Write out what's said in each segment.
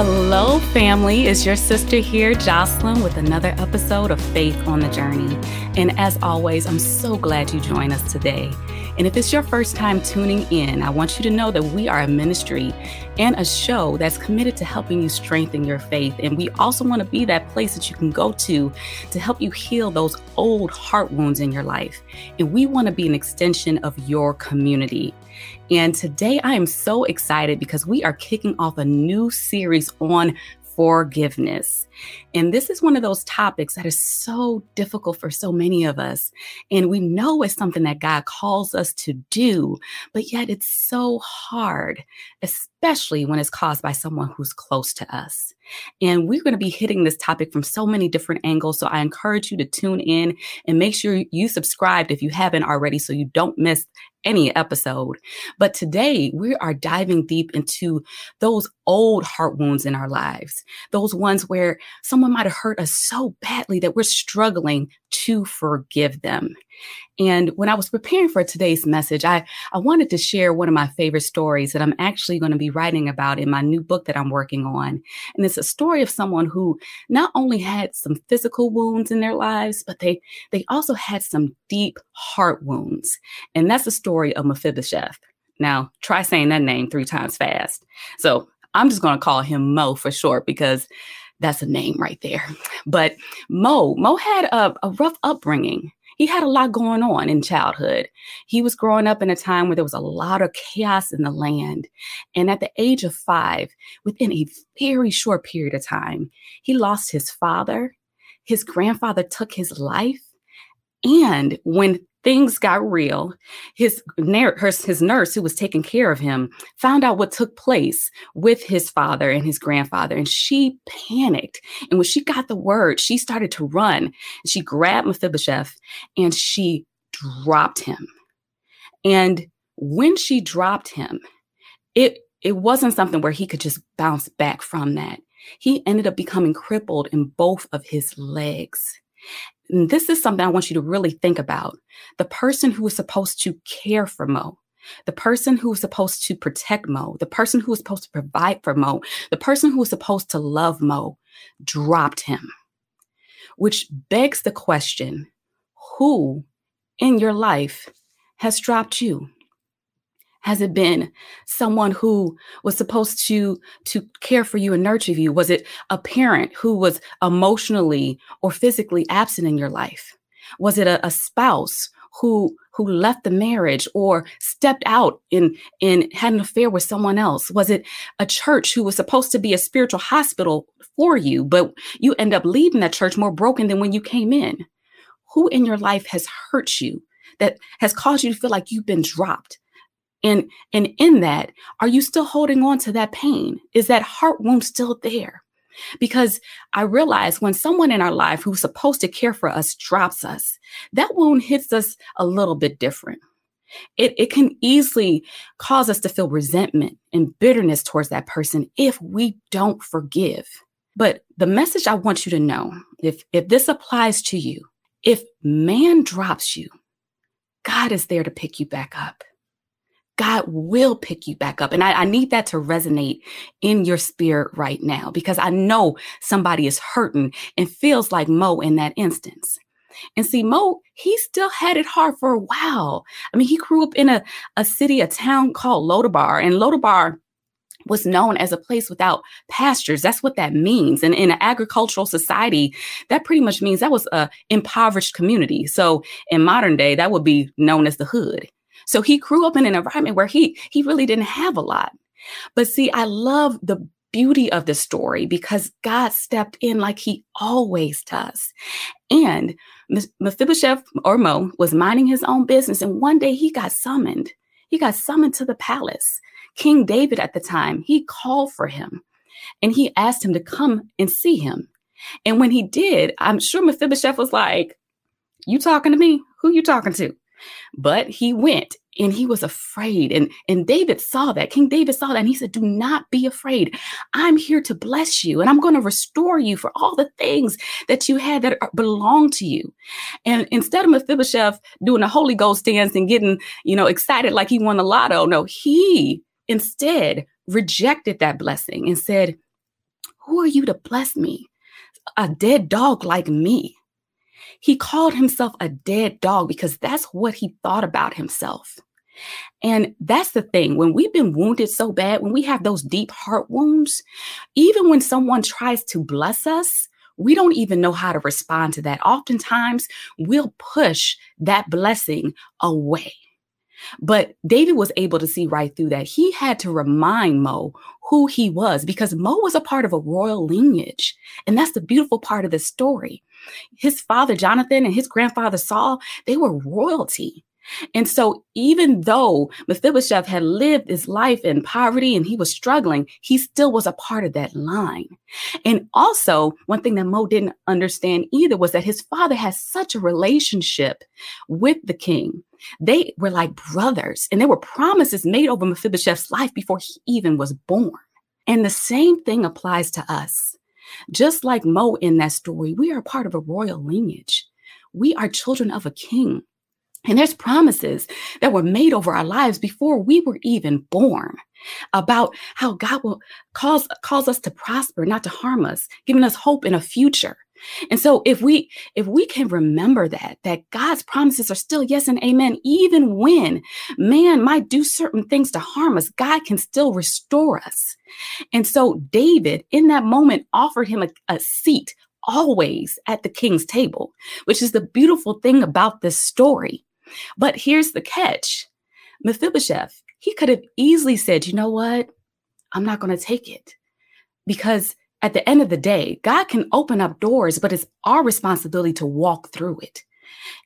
Hello, family. It's your sister here, Jocelyn, with another episode of Faith on the Journey. And as always, I'm so glad you joined us today. And if it's your first time tuning in, I want you to know that we are a ministry and a show that's committed to helping you strengthen your faith. And we also want to be that place that you can go to to help you heal those old heart wounds in your life. And we want to be an extension of your community. And today I am so excited because we are kicking off a new series on forgiveness. And this is one of those topics that is so difficult for so many of us. And we know it's something that God calls us to do, but yet it's so hard, especially when it's caused by someone who's close to us. And we're going to be hitting this topic from so many different angles. So I encourage you to tune in and make sure you subscribed if you haven't already so you don't miss any episode. But today we are diving deep into those old heart wounds in our lives, those ones where someone might have hurt us so badly that we're struggling to forgive them. And when I was preparing for today's message, I, I wanted to share one of my favorite stories that I'm actually going to be writing about in my new book that I'm working on. And it's a story of someone who not only had some physical wounds in their lives, but they, they also had some deep heart wounds. And that's the story of Mephibosheth. Now, try saying that name three times fast. So I'm just going to call him Mo for short because that's a name right there. But Mo, Mo had a, a rough upbringing he had a lot going on in childhood. He was growing up in a time where there was a lot of chaos in the land. And at the age of five, within a very short period of time, he lost his father. His grandfather took his life. And when things got real. His, his nurse, who was taking care of him, found out what took place with his father and his grandfather, and she panicked. And when she got the word, she started to run. She grabbed Mephibosheth and she dropped him. And when she dropped him, it it wasn't something where he could just bounce back from that. He ended up becoming crippled in both of his legs. And this is something I want you to really think about. The person who was supposed to care for Mo, the person who was supposed to protect Mo, the person who was supposed to provide for Mo, the person who was supposed to love Mo dropped him. Which begs the question who in your life has dropped you? Has it been someone who was supposed to to care for you and nurture you? Was it a parent who was emotionally or physically absent in your life? Was it a, a spouse who who left the marriage or stepped out and and had an affair with someone else? Was it a church who was supposed to be a spiritual hospital for you, but you end up leaving that church more broken than when you came in? Who in your life has hurt you that has caused you to feel like you've been dropped? And and in that, are you still holding on to that pain? Is that heart wound still there? Because I realize when someone in our life who's supposed to care for us drops us, that wound hits us a little bit different. It, it can easily cause us to feel resentment and bitterness towards that person if we don't forgive. But the message I want you to know, if if this applies to you, if man drops you, God is there to pick you back up. God will pick you back up. And I, I, need that to resonate in your spirit right now because I know somebody is hurting and feels like Mo in that instance. And see, Mo, he still had it hard for a while. I mean, he grew up in a, a city, a town called Lodabar, and Lodabar was known as a place without pastures. That's what that means. And in an agricultural society, that pretty much means that was a impoverished community. So in modern day, that would be known as the hood. So he grew up in an environment where he he really didn't have a lot. But see, I love the beauty of the story because God stepped in like he always does. And Mephibosheth or Mo was minding his own business. And one day he got summoned. He got summoned to the palace. King David at the time, he called for him and he asked him to come and see him. And when he did, I'm sure Mephibosheth was like, You talking to me? Who you talking to? But he went and he was afraid. And, and David saw that. King David saw that. And he said, Do not be afraid. I'm here to bless you. And I'm going to restore you for all the things that you had that belong to you. And instead of Mephibosheth doing a Holy Ghost dance and getting, you know, excited like he won the lotto, no, he instead rejected that blessing and said, Who are you to bless me? A dead dog like me. He called himself a dead dog because that's what he thought about himself. And that's the thing. When we've been wounded so bad, when we have those deep heart wounds, even when someone tries to bless us, we don't even know how to respond to that. Oftentimes, we'll push that blessing away. But David was able to see right through that. He had to remind Mo who he was because Mo was a part of a royal lineage. And that's the beautiful part of the story. His father, Jonathan, and his grandfather, Saul, they were royalty. And so, even though Mephibosheth had lived his life in poverty and he was struggling, he still was a part of that line. And also, one thing that Mo didn't understand either was that his father has such a relationship with the king. They were like brothers, and there were promises made over Mephibosheth's life before he even was born. And the same thing applies to us. Just like Mo in that story, we are part of a royal lineage. We are children of a king. And there's promises that were made over our lives before we were even born about how God will cause, cause us to prosper, not to harm us, giving us hope in a future. And so if we if we can remember that that God's promises are still yes and amen even when man might do certain things to harm us God can still restore us. And so David in that moment offered him a, a seat always at the king's table, which is the beautiful thing about this story but here's the catch Mephibosheth, he could have easily said, you know what? I'm not going to take it. Because at the end of the day, God can open up doors, but it's our responsibility to walk through it.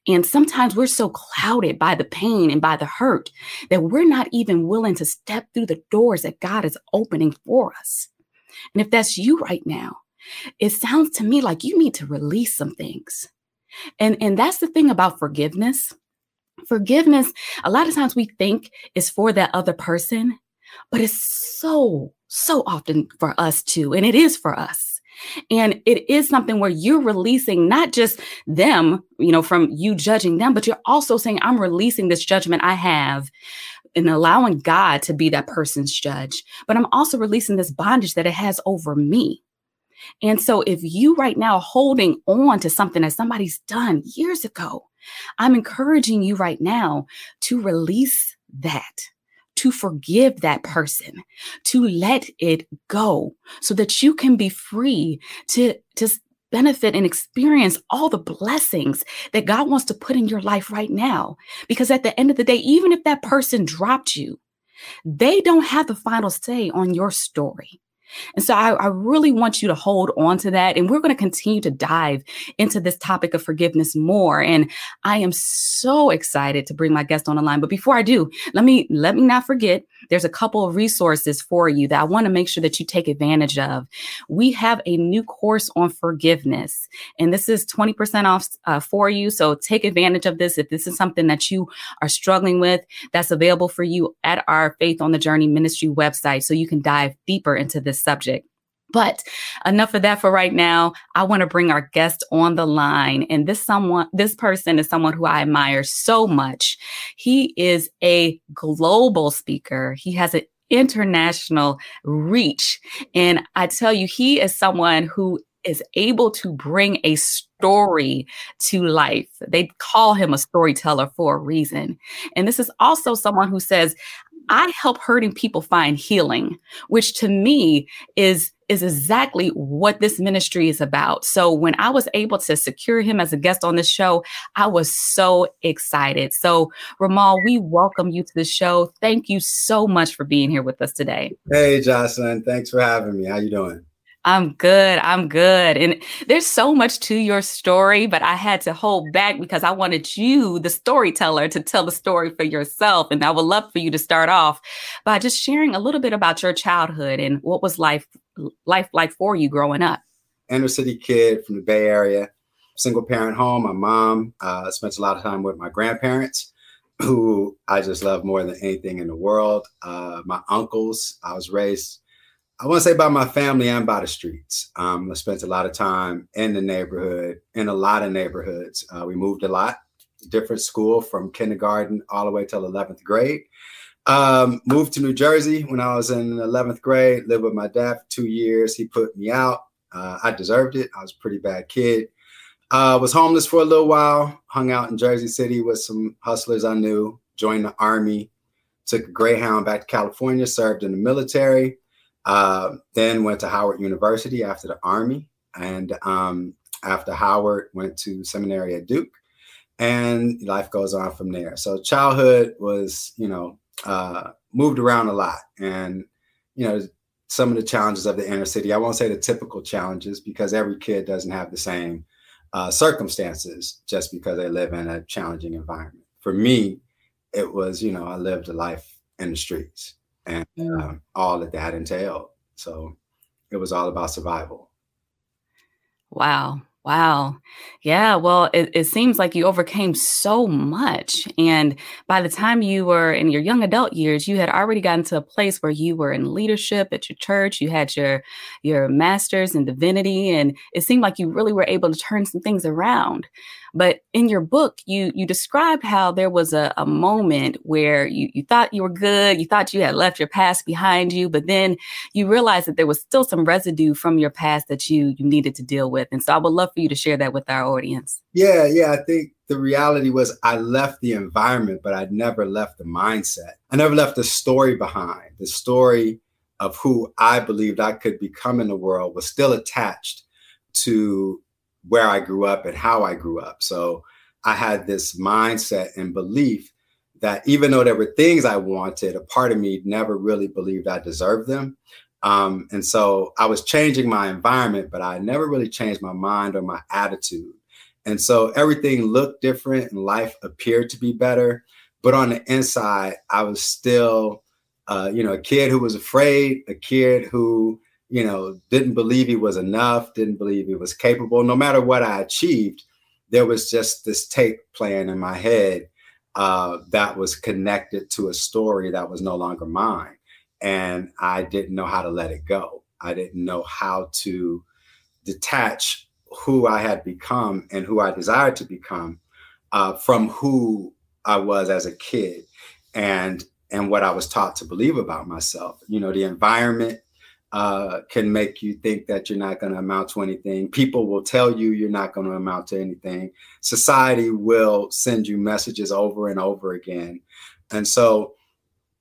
And sometimes we're so clouded by the pain and by the hurt that we're not even willing to step through the doors that God is opening for us. And if that's you right now, it sounds to me like you need to release some things. And, and that's the thing about forgiveness. Forgiveness, a lot of times we think is for that other person, but it's so, so often for us too. And it is for us. And it is something where you're releasing not just them, you know, from you judging them, but you're also saying, I'm releasing this judgment I have and allowing God to be that person's judge. But I'm also releasing this bondage that it has over me. And so if you right now holding on to something that somebody's done years ago, I'm encouraging you right now to release that, to forgive that person, to let it go so that you can be free to, to benefit and experience all the blessings that God wants to put in your life right now. Because at the end of the day, even if that person dropped you, they don't have the final say on your story. And so I, I, really want you to hold on to that. And we're going to continue to dive into this topic of forgiveness more. And I am so excited to bring my guest on the line. But before I do, let me let me not forget there's a couple of resources for you that I want to make sure that you take advantage of. We have a new course on forgiveness, and this is 20% off uh, for you. So take advantage of this if this is something that you are struggling with. That's available for you at our Faith on the Journey Ministry website, so you can dive deeper into this subject. But enough of that for right now. I want to bring our guest on the line. And this someone, this person is someone who I admire so much. He is a global speaker. He has an international reach. And I tell you, he is someone who is able to bring a story to life. They call him a storyteller for a reason. And this is also someone who says, I help hurting people find healing, which to me is is exactly what this ministry is about. So when I was able to secure him as a guest on the show, I was so excited. So Romal, we welcome you to the show. Thank you so much for being here with us today. Hey Jocelyn, thanks for having me. How you doing? I'm good. I'm good. And there's so much to your story, but I had to hold back because I wanted you, the storyteller, to tell the story for yourself. And I would love for you to start off by just sharing a little bit about your childhood and what was life life like for you growing up. Inner city kid from the Bay Area, single parent home. My mom uh, spent a lot of time with my grandparents, who I just love more than anything in the world. Uh, my uncles. I was raised I want to say by my family and by the streets. Um, I spent a lot of time in the neighborhood, in a lot of neighborhoods. Uh, we moved a lot, different school from kindergarten all the way till 11th grade. Um, moved to New Jersey when I was in 11th grade, lived with my dad for two years. He put me out. Uh, I deserved it. I was a pretty bad kid. Uh, was homeless for a little while, hung out in Jersey City with some hustlers I knew, joined the army, took a Greyhound back to California, served in the military, uh, then went to Howard University after the army. And um, after Howard, went to seminary at Duke. And life goes on from there. So childhood was, you know, uh, moved around a lot. And, you know, some of the challenges of the inner city, I won't say the typical challenges because every kid doesn't have the same uh, circumstances just because they live in a challenging environment. For me, it was, you know, I lived a life in the streets and uh, all that that entailed. So it was all about survival. Wow. Wow. Yeah. Well, it, it, seems like you overcame so much. And by the time you were in your young adult years, you had already gotten to a place where you were in leadership at your church. You had your your master's in divinity. And it seemed like you really were able to turn some things around. But in your book, you you described how there was a, a moment where you, you thought you were good, you thought you had left your past behind you, but then you realized that there was still some residue from your past that you you needed to deal with. And so I would love for you to share that with our audience. Yeah, yeah. I think the reality was I left the environment, but I never left the mindset. I never left the story behind. The story of who I believed I could become in the world was still attached to where I grew up and how I grew up. So I had this mindset and belief that even though there were things I wanted, a part of me never really believed I deserved them. Um, and so I was changing my environment, but I never really changed my mind or my attitude. And so everything looked different and life appeared to be better. But on the inside, I was still, uh, you know, a kid who was afraid, a kid who you know, didn't believe he was enough, didn't believe he was capable. No matter what I achieved, there was just this tape playing in my head uh, that was connected to a story that was no longer mine. And I didn't know how to let it go. I didn't know how to detach who I had become and who I desired to become uh, from who I was as a kid and and what I was taught to believe about myself. You know, the environment uh, can make you think that you're not going to amount to anything. People will tell you you're not going to amount to anything. Society will send you messages over and over again. And so,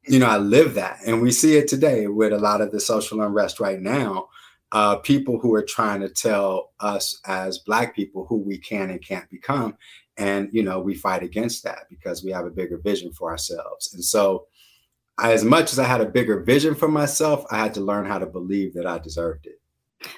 you know, I live that. And we see it today with a lot of the social unrest right now. Uh, people who are trying to tell us as Black people who we can and can't become. And, you know, we fight against that because we have a bigger vision for ourselves. And so, as much as I had a bigger vision for myself, I had to learn how to believe that I deserved it.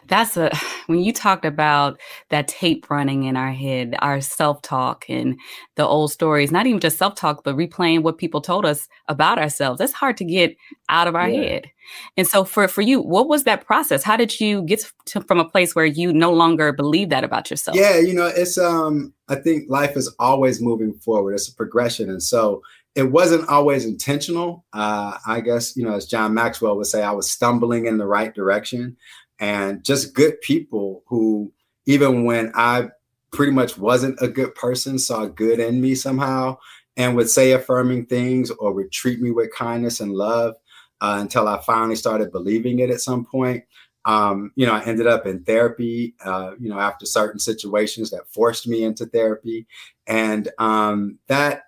That's a when you talked about that tape running in our head, our self talk and the old stories, not even just self talk, but replaying what people told us about ourselves. That's hard to get out of our yeah. head. And so, for for you, what was that process? How did you get to, from a place where you no longer believe that about yourself? Yeah, you know, it's um, I think life is always moving forward. It's a progression, and so it wasn't always intentional. Uh, I guess, you know, as John Maxwell would say, I was stumbling in the right direction and just good people who, even when I pretty much wasn't a good person, saw good in me somehow and would say affirming things or would treat me with kindness and love uh, until I finally started believing it at some point. Um, you know, I ended up in therapy, uh, you know, after certain situations that forced me into therapy. And um, that,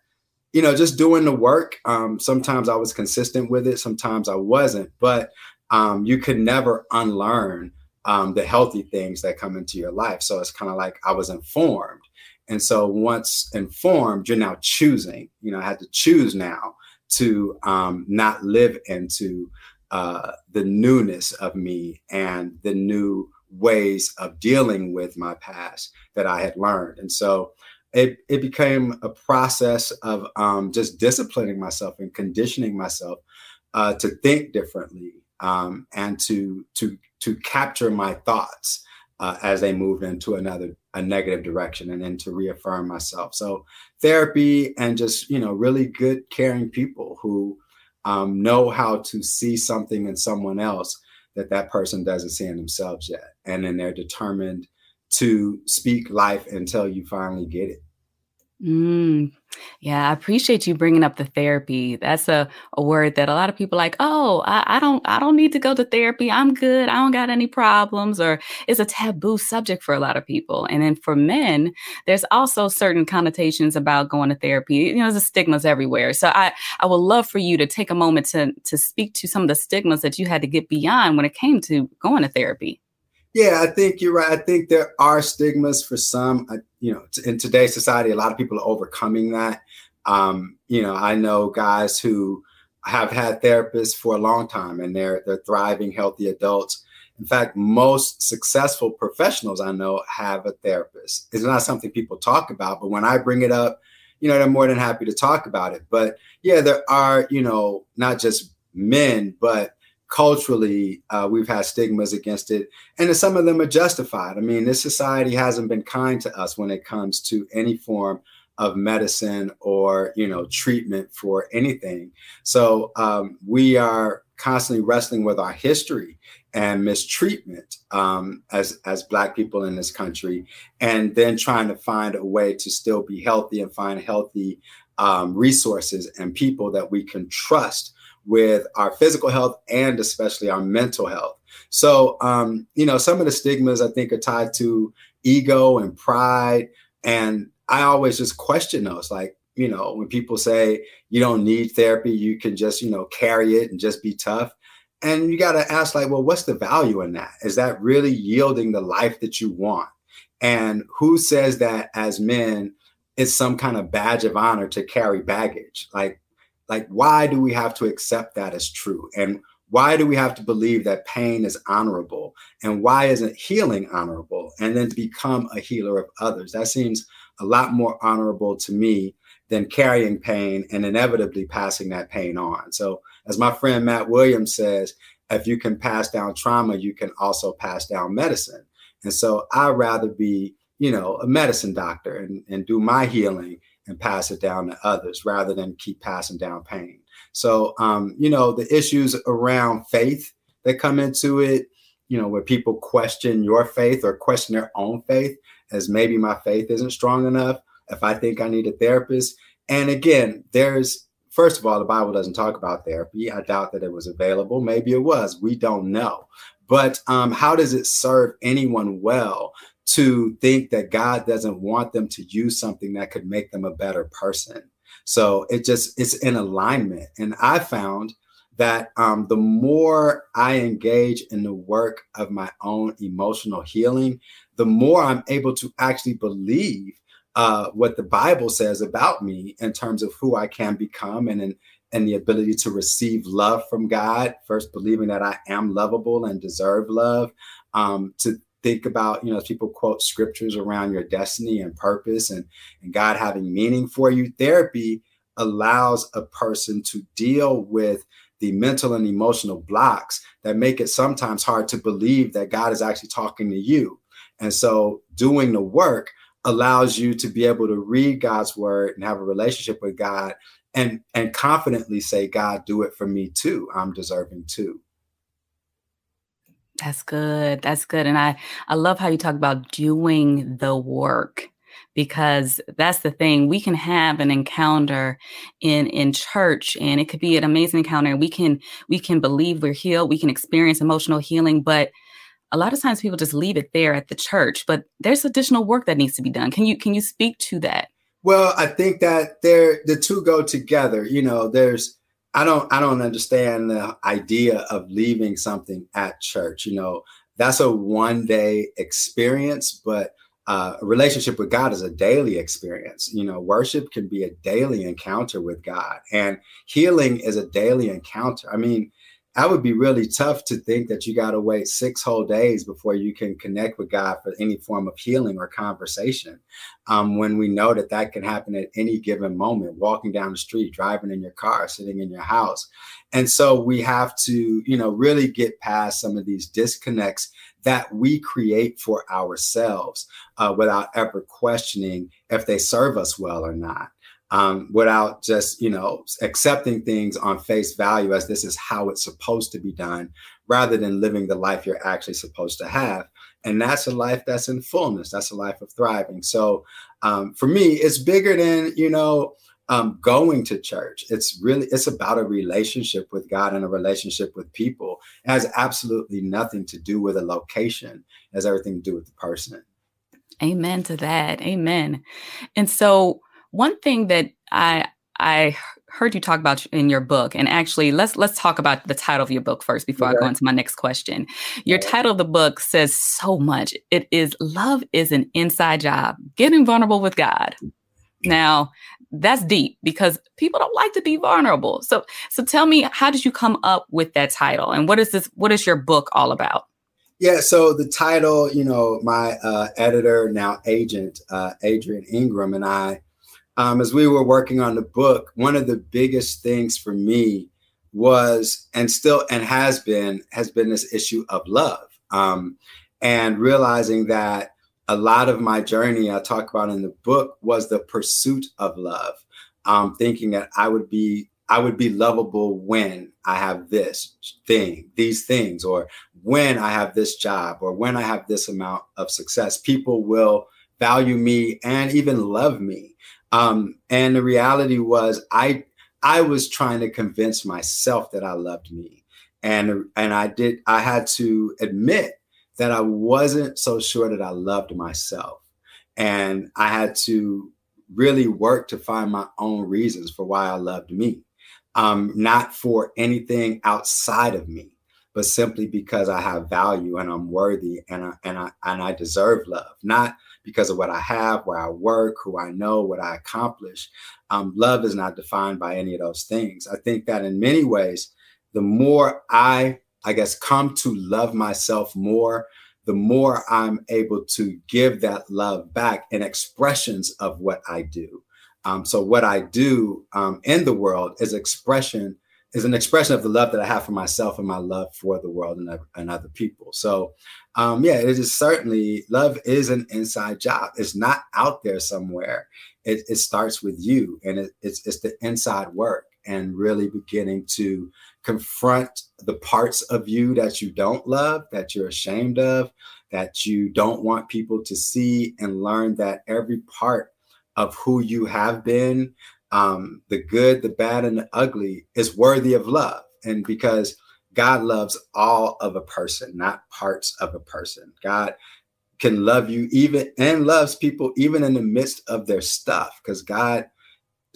you know, just doing the work. Um, sometimes I was consistent with it, sometimes I wasn't, but um, you could never unlearn um, the healthy things that come into your life. So it's kind of like I was informed. And so once informed, you're now choosing. You know, I had to choose now to um, not live into uh, the newness of me and the new ways of dealing with my past that I had learned. And so it, it became a process of um, just disciplining myself and conditioning myself uh, to think differently um, and to to to capture my thoughts uh, as they moved into another a negative direction and then to reaffirm myself. So therapy and just you know really good caring people who um, know how to see something in someone else that that person doesn't see in themselves yet. And then they're determined to speak life until you finally get it Mm, yeah, I appreciate you bringing up the therapy. That's a, a word that a lot of people like, oh, I, I don't I don't need to go to therapy. I'm good. I don't got any problems. Or it's a taboo subject for a lot of people. And then for men, there's also certain connotations about going to therapy. You know, there's stigmas everywhere. So I, I would love for you to take a moment to to speak to some of the stigmas that you had to get beyond when it came to going to therapy. Yeah, I think you're right. I think there are stigmas for some. You know, in today's society, a lot of people are overcoming that. Um, you know, I know guys who have had therapists for a long time, and they're they're thriving, healthy adults. In fact, most successful professionals I know have a therapist. It's not something people talk about, but when I bring it up, you know, they're more than happy to talk about it. But yeah, there are, you know, not just men, but culturally uh, we've had stigmas against it and some of them are justified. I mean this society hasn't been kind to us when it comes to any form of medicine or you know treatment for anything. So um, we are constantly wrestling with our history and mistreatment um, as as black people in this country and then trying to find a way to still be healthy and find healthy um, resources and people that we can trust with our physical health and especially our mental health. So, um, you know, some of the stigmas I think are tied to ego and pride. And I always just question those. Like, you know, when people say you don't need therapy, you can just, you know, carry it and just be tough. And you got to ask, like, well, what's the value in that? Is that really yielding the life that you want? And who says that as men, it's some kind of badge of honor to carry baggage? Like, like why do we have to accept that as true? And why do we have to believe that pain is honorable? And why isn't healing honorable? And then to become a healer of others. That seems a lot more honorable to me than carrying pain and inevitably passing that pain on. So as my friend matt williams says if you can pass down trauma you can also pass down medicine. And so i'd rather be you know a medicine doctor and, and do my healing and pass it down to others rather than keep passing down pain. So, um, you know, the issues around faith that come into it, you know, where people question your faith or question their own faith as maybe my faith isn't strong enough. If I think I need a therapist. And again, there's, first of all, the Bible doesn't talk about therapy. I doubt that it was available. Maybe it was. We don't know. But um, how does it serve anyone well to think that God doesn't want them to use something that could make them a better person. So it just it's in alignment. And I found that um, the more I engage in the work of my own emotional healing, the more I'm able to actually believe uh, what the Bible says about me in terms of who I can become and in, and the ability to receive love from God. First, believing that I am lovable and deserve love. Um, to think about, you know, people quote scriptures around your destiny and purpose and, and God having meaning for you, therapy allows a person to deal with the mental and emotional blocks that make it sometimes hard to believe that God is actually talking to you. And so doing the work allows you to be able to read God's word and have a relationship with God and and confidently say, God, do it for me too. I'm deserving too. That's good. That's good. And I I love how you talk about doing the work because that's the thing we can have an encounter in in church and it could be an amazing encounter we can we can believe we're healed we can experience emotional healing but a lot of times people just leave it there at the church but there's additional work that needs to be done can you can you speak to that well i think that they're the two go together you know there's I don't I don't understand the idea of leaving something at church. You know, that's a one day experience, but uh, a relationship with God is a daily experience. You know, worship can be a daily encounter with God, and healing is a daily encounter. I mean, that would be really tough to think that you got to wait six whole days before you can connect with God for any form of healing or conversation. Um, when we know that that can happen at any given moment, walking down the street, driving in your car, sitting in your house. And so we have to, you know, really get past some of these disconnects that we create for ourselves uh, without ever questioning if they serve us well or not um, without just you know accepting things on face value as this is how it's supposed to be done rather than living the life you're actually supposed to have and that's a life that's in fullness. That's a life of thriving. So um, for me, it's bigger than you know um, going to church. It's really it's about a relationship with God and a relationship with people. It has absolutely nothing to do with a location. It has everything to do with the person. Amen to that. Amen. And so one thing that I I heard you talk about in your book and actually let's let's talk about the title of your book first before okay. I go into my next question. Your title of the book says so much. It is love is an inside job. Getting vulnerable with God. Now, that's deep because people don't like to be vulnerable. So so tell me how did you come up with that title and what is this what is your book all about? Yeah, so the title, you know, my uh, editor, now agent, uh, Adrian Ingram, and I, um, as we were working on the book, one of the biggest things for me was, and still, and has been, has been this issue of love, um, and realizing that a lot of my journey I talk about in the book was the pursuit of love. Um, thinking that I would be I would be lovable when I have this thing, these things, or when I have this job, or when I have this amount of success. People will value me and even love me. Um, and the reality was, I I was trying to convince myself that I loved me, and and I did. I had to admit that I wasn't so sure that I loved myself. And I had to really work to find my own reasons for why I loved me, um, not for anything outside of me, but simply because I have value and I'm worthy and I, and I, and I deserve love, not because of what I have, where I work, who I know, what I accomplish. Um, love is not defined by any of those things. I think that in many ways, the more I I guess, come to love myself more, the more I'm able to give that love back in expressions of what I do. Um, so what I do um, in the world is expression is an expression of the love that I have for myself and my love for the world and, and other people. So um, yeah, it is certainly love is an inside job. It's not out there somewhere. It, it starts with you, and it, it's it's the inside work and really beginning to confront the parts of you that you don't love, that you're ashamed of, that you don't want people to see, and learn that every part of who you have been, um, the good, the bad, and the ugly, is worthy of love. And because God loves all of a person, not parts of a person. God can love you even and loves people even in the midst of their stuff because God's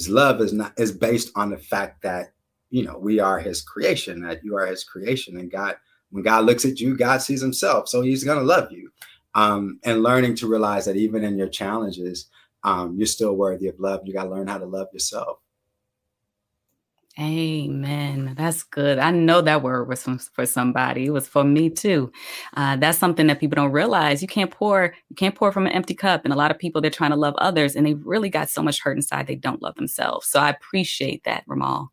love is not is based on the fact that you know, we are his creation, that you are his creation. And God, when God looks at you, God sees himself. So he's going to love you. Um, and learning to realize that even in your challenges, um, you're still worthy of love. You got to learn how to love yourself. Amen. That's good. I know that word was for somebody. It was for me too. Uh, that's something that people don't realize. You can't pour. You can't pour from an empty cup. And a lot of people they're trying to love others, and they really got so much hurt inside they don't love themselves. So I appreciate that, Romal.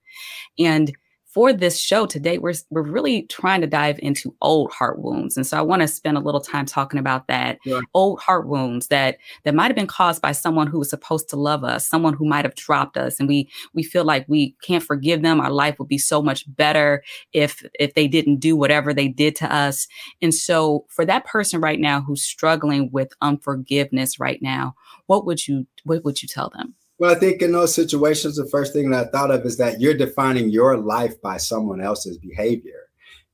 And for this show today, we're, we're really trying to dive into old heart wounds. And so I want to spend a little time talking about that yeah. old heart wounds that that might have been caused by someone who was supposed to love us, someone who might have dropped us. And we we feel like we can't forgive them. Our life would be so much better if if they didn't do whatever they did to us. And so for that person right now who's struggling with unforgiveness right now, what would you what would you tell them? Well, I think in those situations, the first thing that I thought of is that you're defining your life by someone else's behavior.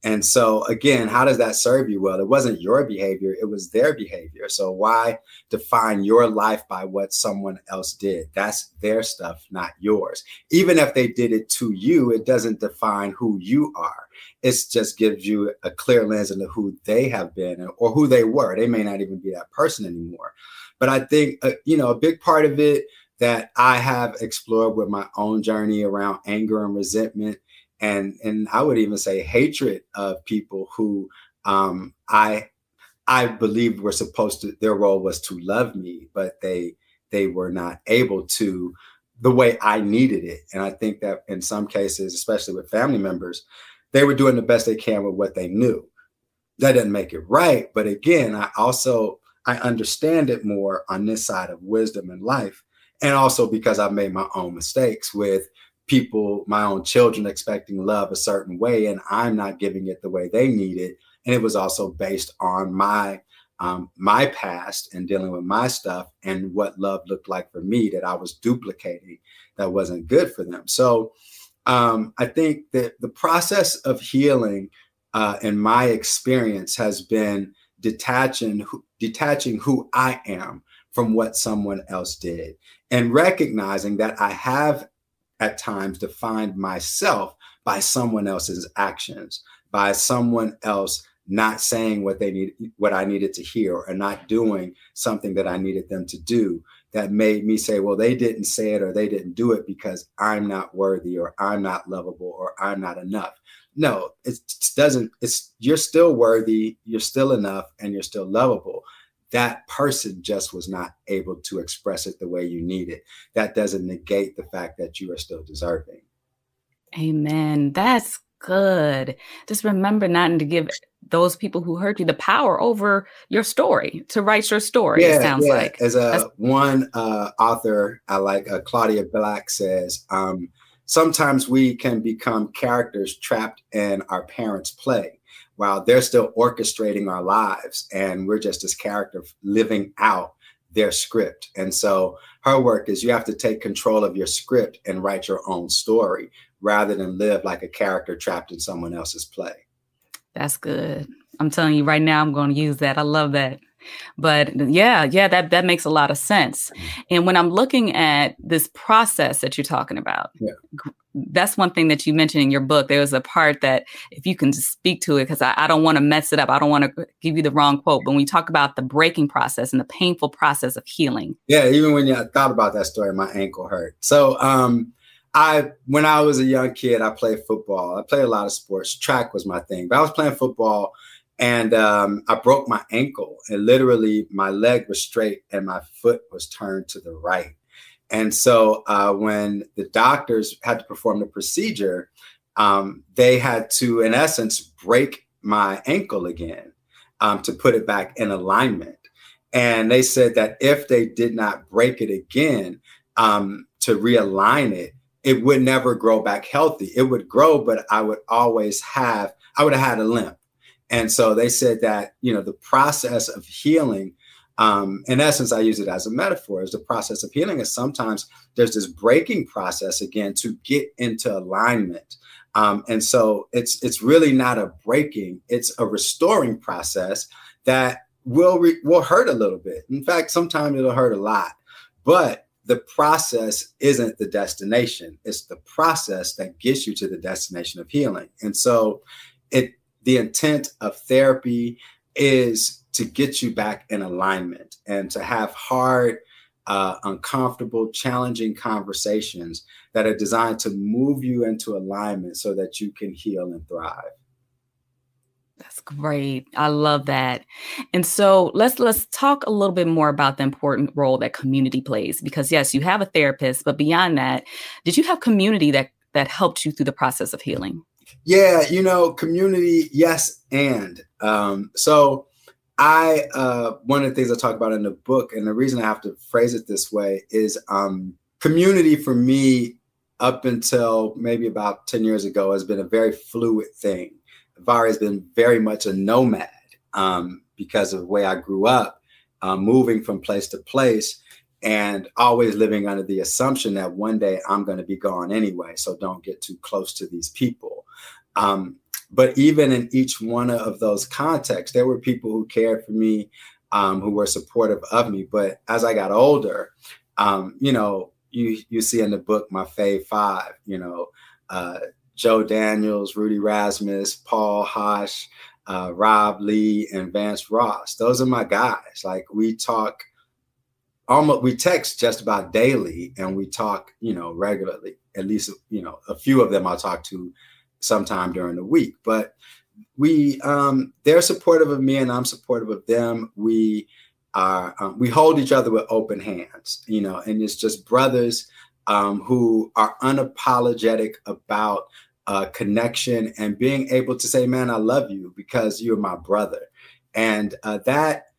And so, again, how does that serve you? Well, it wasn't your behavior, it was their behavior. So, why define your life by what someone else did? That's their stuff, not yours. Even if they did it to you, it doesn't define who you are. It just gives you a clear lens into who they have been or who they were. They may not even be that person anymore. But I think, uh, you know, a big part of it that I have explored with my own journey around anger and resentment, and and I would even say hatred of people who um, I I believed were supposed to their role was to love me, but they they were not able to the way I needed it. And I think that in some cases, especially with family members, they were doing the best they can with what they knew. That didn't make it right, but again, I also I understand it more on this side of wisdom and life and also because I've made my own mistakes with people, my own children expecting love a certain way, and I'm not giving it the way they need it. And it was also based on my um, my past and dealing with my stuff and what love looked like for me that I was duplicating that wasn't good for them. So um, I think that the process of healing, uh, in my experience, has been detaching detaching who I am from what someone else did, and recognizing that I have at times defined myself by someone else's actions, by someone else not saying what they need what I needed to hear or not doing something that I needed them to do that made me say well they didn't say it or they didn't do it because I'm not worthy or I'm not lovable or I'm not enough. No it doesn't it's you're still worthy you're still enough and you're still lovable that person just was not able to express it the way you need it. That doesn't negate the fact that you are still deserving. Amen. That's good. Just remember not to give those people who hurt you the power over your story to write your story yeah, it sounds yeah. like. As a That's- one uh, author i like uh, claudia black says um, sometimes we can become characters trapped in our parents play while they're still orchestrating our lives and we're just this character living out their script and so her work is you have to take control of your script and write your own story rather than live like a character trapped in someone else's play that's good. I'm telling you right now, I'm going to use that. I love that. But yeah, yeah, that that makes a lot of sense. Mm-hmm. And when I'm looking at this process that you're talking about, yeah. that's one thing that you mentioned in your book. There was a part that, if you can just speak to it, because I, I don't want to mess it up. I don't want to give you the wrong quote. But when we talk about the breaking process and the painful process of healing, yeah, even when you thought about that story, my ankle hurt. So, um, I when I was a young kid, I played football. I played a lot of sports. Track was my thing, but I was playing football, and um, I broke my ankle. And literally, my leg was straight, and my foot was turned to the right. And so, uh, when the doctors had to perform the procedure, um, they had to, in essence, break my ankle again um, to put it back in alignment. And they said that if they did not break it again um, to realign it, it would never grow back healthy. It would grow, but I would always have, I would have had a limp. And so they said that, you know, the process of healing, um, in essence, I use it as a metaphor, is the process of healing is sometimes there's this breaking process again to get into alignment. Um, and so it's it's really not a breaking, it's a restoring process that will re- will hurt a little bit. In fact, sometimes it'll hurt a lot. But the process isn't the destination it's the process that gets you to the destination of healing and so it the intent of therapy is to get you back in alignment and to have hard uh, uncomfortable challenging conversations that are designed to move you into alignment so that you can heal and thrive that's great. I love that. And so let's let's talk a little bit more about the important role that community plays because yes, you have a therapist, but beyond that, did you have community that that helped you through the process of healing? Yeah, you know, community, yes, and um, so I uh, one of the things I talk about in the book, and the reason I have to phrase it this way is um, community for me up until maybe about 10 years ago has been a very fluid thing. Vari has been very much a nomad um, because of the way I grew up, uh, moving from place to place and always living under the assumption that one day I'm going to be gone anyway. So don't get too close to these people. Um, but even in each one of those contexts, there were people who cared for me, um, who were supportive of me. But as I got older, um, you know, you you see in the book my fave five, you know, uh, Joe Daniels, Rudy Rasmus, Paul Hosh, uh, Rob Lee, and Vance Ross. Those are my guys. Like we talk almost, we text just about daily and we talk, you know, regularly. At least, you know, a few of them I'll talk to sometime during the week. But we, um, they're supportive of me and I'm supportive of them. We are, um, we hold each other with open hands, you know, and it's just brothers um, who are unapologetic about uh, connection and being able to say, "Man, I love you because you're my brother," and uh, that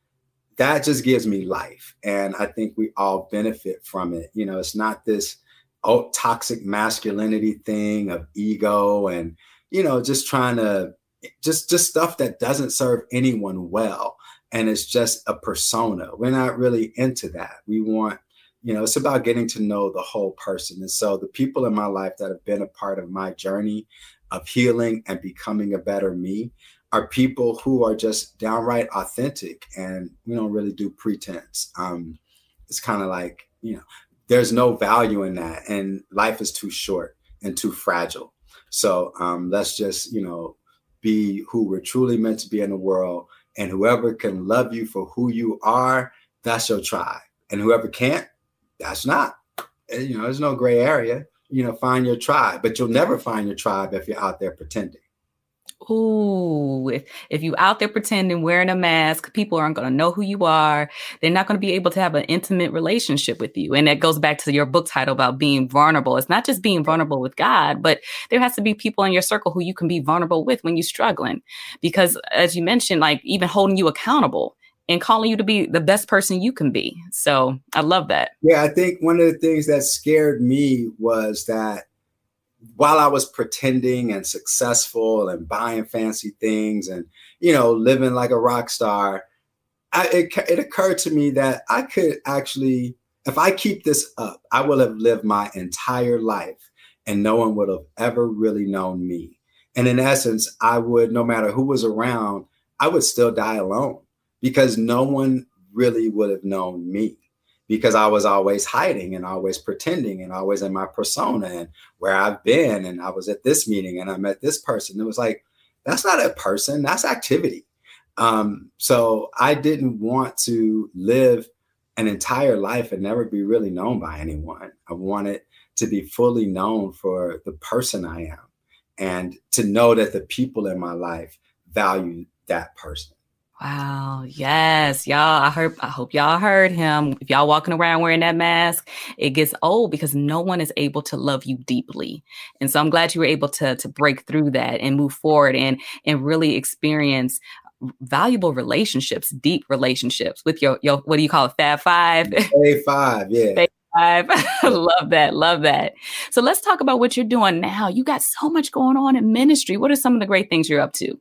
that just gives me life, and I think we all benefit from it. You know, it's not this oh, toxic masculinity thing of ego and you know just trying to just just stuff that doesn't serve anyone well and it's just a persona. We're not really into that. We want, you know, it's about getting to know the whole person. And so the people in my life that have been a part of my journey of healing and becoming a better me are people who are just downright authentic and we don't really do pretense. Um, it's kind of like, you know, there's no value in that. And life is too short and too fragile. So um, let's just, you know, be who we're truly meant to be in the world. And whoever can love you for who you are, that's your tribe. And whoever can't, that's not. You know, there's no gray area. You know, find your tribe, but you'll never find your tribe if you're out there pretending. Ooh, if if you out there pretending wearing a mask, people aren't going to know who you are. They're not going to be able to have an intimate relationship with you. And that goes back to your book title about being vulnerable. It's not just being vulnerable with God, but there has to be people in your circle who you can be vulnerable with when you're struggling. Because as you mentioned, like even holding you accountable and calling you to be the best person you can be. So I love that. Yeah, I think one of the things that scared me was that while I was pretending and successful and buying fancy things and you know living like a rock star, I, it, it occurred to me that I could actually, if I keep this up, I will have lived my entire life and no one would have ever really known me. And in essence, I would, no matter who was around, I would still die alone because no one really would have known me because I was always hiding and always pretending and always in my persona and where I've been. And I was at this meeting and I met this person. It was like, that's not a person, that's activity. Um, so I didn't want to live an entire life and never be really known by anyone. I wanted to be fully known for the person I am and to know that the people in my life value that person. Wow. Yes. Y'all, I heard I hope y'all heard him. If y'all walking around wearing that mask, it gets old because no one is able to love you deeply. And so I'm glad you were able to to break through that and move forward and and really experience valuable relationships, deep relationships with your your what do you call it? Fab five? A five, yeah. Fab five. love that. Love that. So let's talk about what you're doing now. You got so much going on in ministry. What are some of the great things you're up to?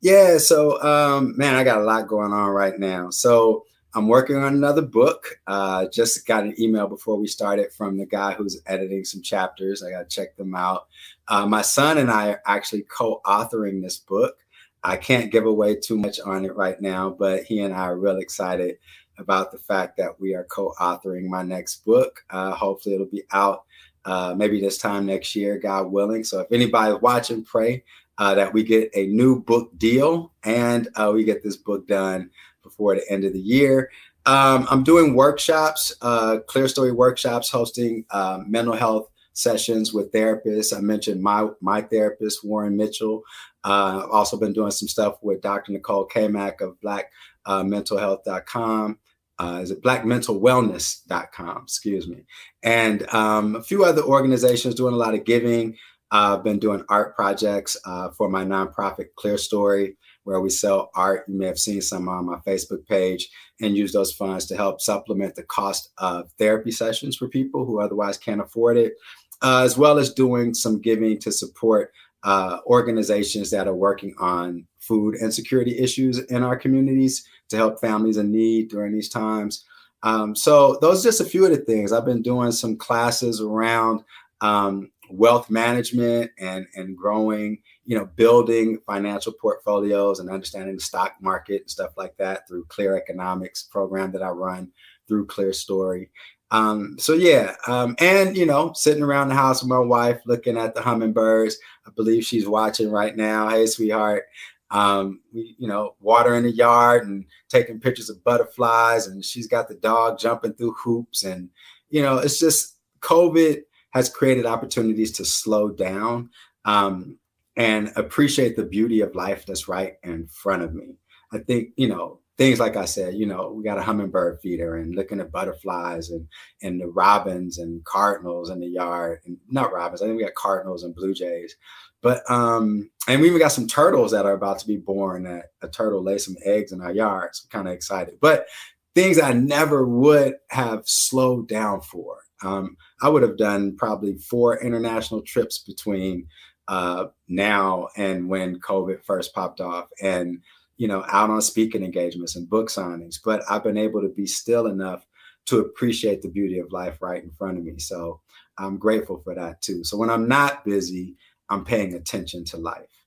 Yeah, so um, man, I got a lot going on right now. So I'm working on another book. Uh, just got an email before we started from the guy who's editing some chapters. I got to check them out. Uh, my son and I are actually co-authoring this book. I can't give away too much on it right now, but he and I are real excited about the fact that we are co-authoring my next book. Uh, hopefully, it'll be out uh, maybe this time next year, God willing. So if anybody's watching, pray uh, that we get a new book deal and uh, we get this book done before the end of the year. Um, I'm doing workshops, uh, Clerestory workshops, hosting uh, mental health sessions with therapists. I mentioned my my therapist Warren Mitchell. Uh, I've also been doing some stuff with Dr. Nicole Cammack of BlackMentalHealth.com. Uh, uh, is it blackmentalwellness.com excuse me and um, a few other organizations doing a lot of giving I've been doing art projects uh, for my nonprofit Clerestory, where we sell art. You may have seen some on my Facebook page and use those funds to help supplement the cost of therapy sessions for people who otherwise can't afford it, uh, as well as doing some giving to support uh, organizations that are working on food insecurity issues in our communities to help families in need during these times. Um, so those are just a few of the things. I've been doing some classes around um, wealth management and and growing you know building financial portfolios and understanding the stock market and stuff like that through clear economics program that i run through Clerestory. Um, so yeah um, and you know sitting around the house with my wife looking at the hummingbirds. I believe she's watching right now. Hey sweetheart. Um, we, you know, watering the yard and taking pictures of butterflies, and she's got the dog jumping through hoops, and you know, it's just COVID has created opportunities to slow down um, and appreciate the beauty of life that's right in front of me. I think, you know, things like I said, you know, we got a hummingbird feeder and looking at butterflies and and the robins and cardinals in the yard. And not robins, I think we got cardinals and blue jays. But um, and we even got some turtles that are about to be born. That a turtle lays some eggs in our yard. So kind of excited. But things I never would have slowed down for. Um, I would have done probably four international trips between uh, now and when COVID first popped off. And, you know, out on speaking engagements and book signings, but I've been able to be still enough to appreciate the beauty of life right in front of me. So I'm grateful for that too. So when I'm not busy, I'm paying attention to life.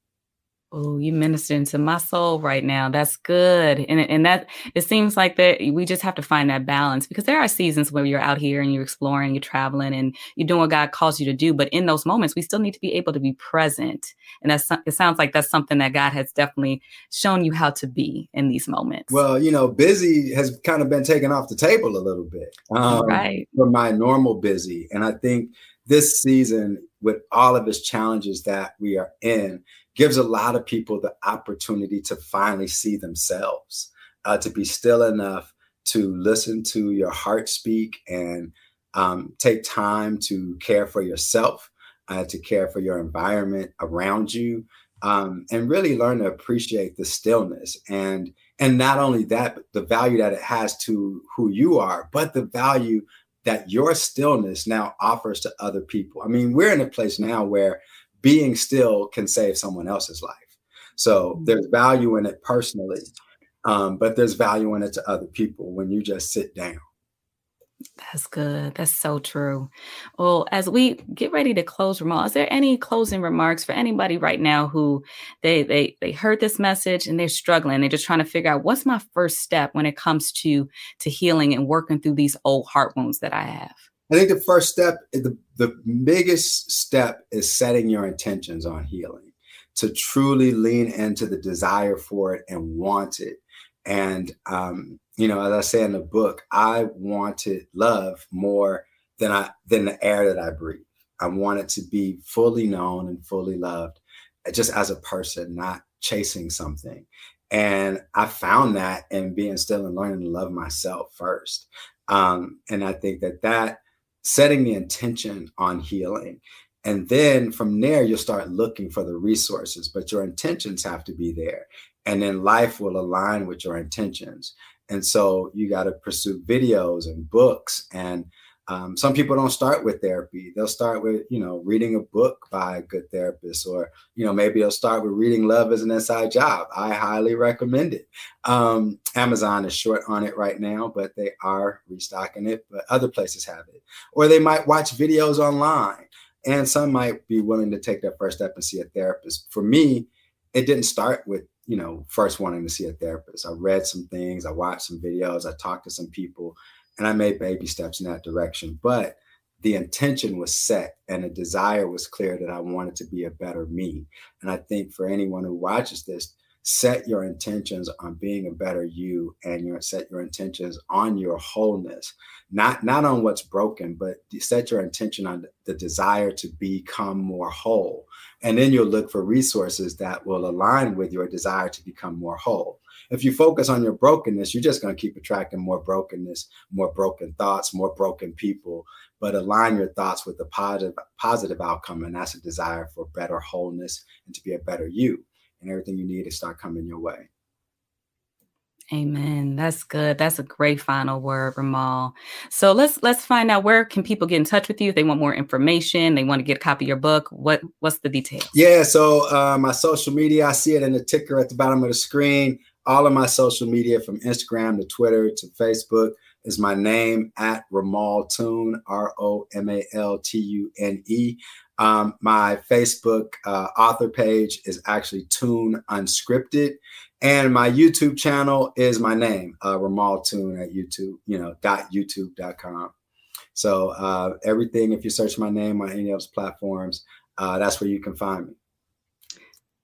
Oh, you minister into my soul right now. That's good. And and that it seems like that we just have to find that balance because there are seasons where you're out here and you're exploring, you're traveling and you're doing what God calls you to do. But in those moments, we still need to be able to be present. And that's it sounds like that's something that God has definitely shown you how to be in these moments. Well, you know, busy has kind of been taken off the table a little bit. Um, right. For my normal busy. And I think this season, with all of its challenges that we are in, gives a lot of people the opportunity to finally see themselves, uh, to be still enough to listen to your heart speak and um, take time to care for yourself, uh, to care for your environment around you, um, and really learn to appreciate the stillness and and not only that, but the value that it has to who you are, but the value that your stillness now offers to other people. I mean, we're in a place now where being still can save someone else's life. So mm-hmm. there's value in it personally, um, but there's value in it to other people when you just sit down. That's good. That's so true. Well, as we get ready to close, Romal, is there any closing remarks for anybody right now who they they they heard this message and they're struggling? They're just trying to figure out what's my first step when it comes to to healing and working through these old heart wounds that I have. I think the first step, the, the biggest step is setting your intentions on healing, to truly lean into the desire for it and want it. And, um, you know, as I say in the book, I wanted love more than I than the air that I breathe. I wanted to be fully known and fully loved, just as a person, not chasing something. And I found that in being still and learning to love myself first. Um, and I think that that setting the intention on healing. And then from there, you'll start looking for the resources, but your intentions have to be there. And then life will align with your intentions. And so you got to pursue videos and books and um, some people don't start with therapy. They'll start with, you know, reading a book by a good therapist, or, you know, maybe they'll start with reading Love is an Inside Job. I highly recommend it. Um, Amazon is short on it right now, but they are restocking it, but other places have it. Or they might watch videos online, and some might be willing to take that first step and see a therapist. For me, it didn't start with you know, first wanting to see a therapist. I read some things, I watched some videos, I talked to some people, and I made baby steps in that direction. But the intention was set and the desire was clear that I wanted to be a better me. And I think for anyone who watches this, set your intentions on being a better you and your set your intentions on your wholeness not not on what's broken but set your intention on the desire to become more whole and then you'll look for resources that will align with your desire to become more whole if you focus on your brokenness, you're just going to keep attracting more brokenness, more broken thoughts, more broken people. But align your thoughts with the positive, positive outcome, and that's a desire for better wholeness and to be a better you. And everything you need to start coming your way. Amen. That's good. That's a great final word, Romal. So let's let's find out where can people get in touch with you if they want more information, they want to get a copy of your book. What what's the details? Yeah, so uh, my social media, I see it in the ticker at the bottom of the screen all of my social media from Instagram to Twitter to Facebook is my name at Romal Tune, R O M A L T U N E. Um, my Facebook uh, author page is actually Tune Unscripted. And my YouTube channel is my name, uh, Romal Tune at YouTube, you know, dot youtube.com. So uh, everything, if you search my name on any of those platforms, uh, that's where you can find me.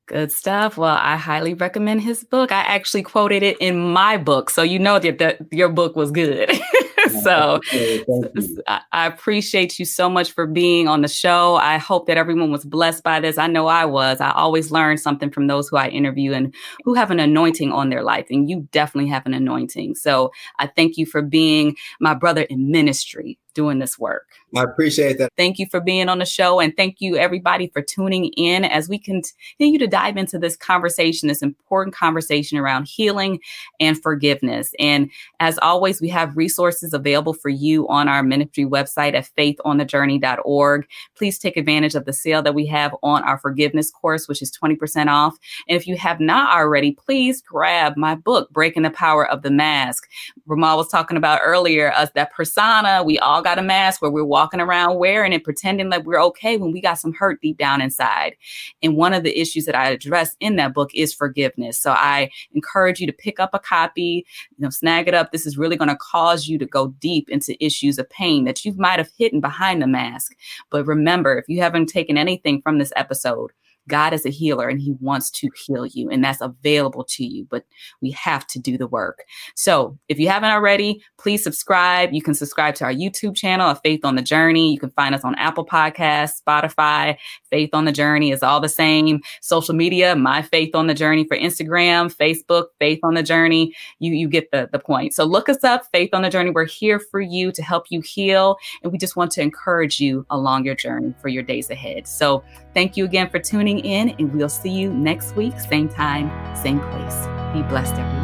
Good stuff. Well, I highly recommend his book. I actually quoted it in my book, so you know that, that your book was good. so I appreciate you so much for being on the show. I hope that everyone was blessed by this. I know I was. I always learn something from those who I interview and who have an anointing on their life, and you definitely have an anointing. So I thank you for being my brother in ministry doing this work. I appreciate that. Thank you for being on the show. And thank you, everybody, for tuning in as we continue to dive into this conversation, this important conversation around healing and forgiveness. And as always, we have resources available for you on our ministry website at faithonthejourney.org. Please take advantage of the sale that we have on our forgiveness course, which is 20% off. And if you have not already, please grab my book, Breaking the Power of the Mask. Romal was talking about earlier, us that persona, we all got a mask where we're walking around wearing it, pretending like we're okay when we got some hurt deep down inside. And one of the issues that I address in that book is forgiveness. So I encourage you to pick up a copy, you know, snag it up. This is really going to cause you to go deep into issues of pain that you might have hidden behind the mask. But remember, if you haven't taken anything from this episode, God is a healer and he wants to heal you, and that's available to you, but we have to do the work. So if you haven't already, please subscribe. You can subscribe to our YouTube channel, Faith on the Journey. You can find us on Apple Podcasts, Spotify. Faith on the Journey is all the same. Social media, My Faith on the Journey for Instagram, Facebook, Faith on the Journey. You, you get the, the point. So look us up, Faith on the Journey. We're here for you to help you heal, and we just want to encourage you along your journey for your days ahead. So thank you again for tuning in, and we'll see you next week, same time, same place. Be blessed, everyone.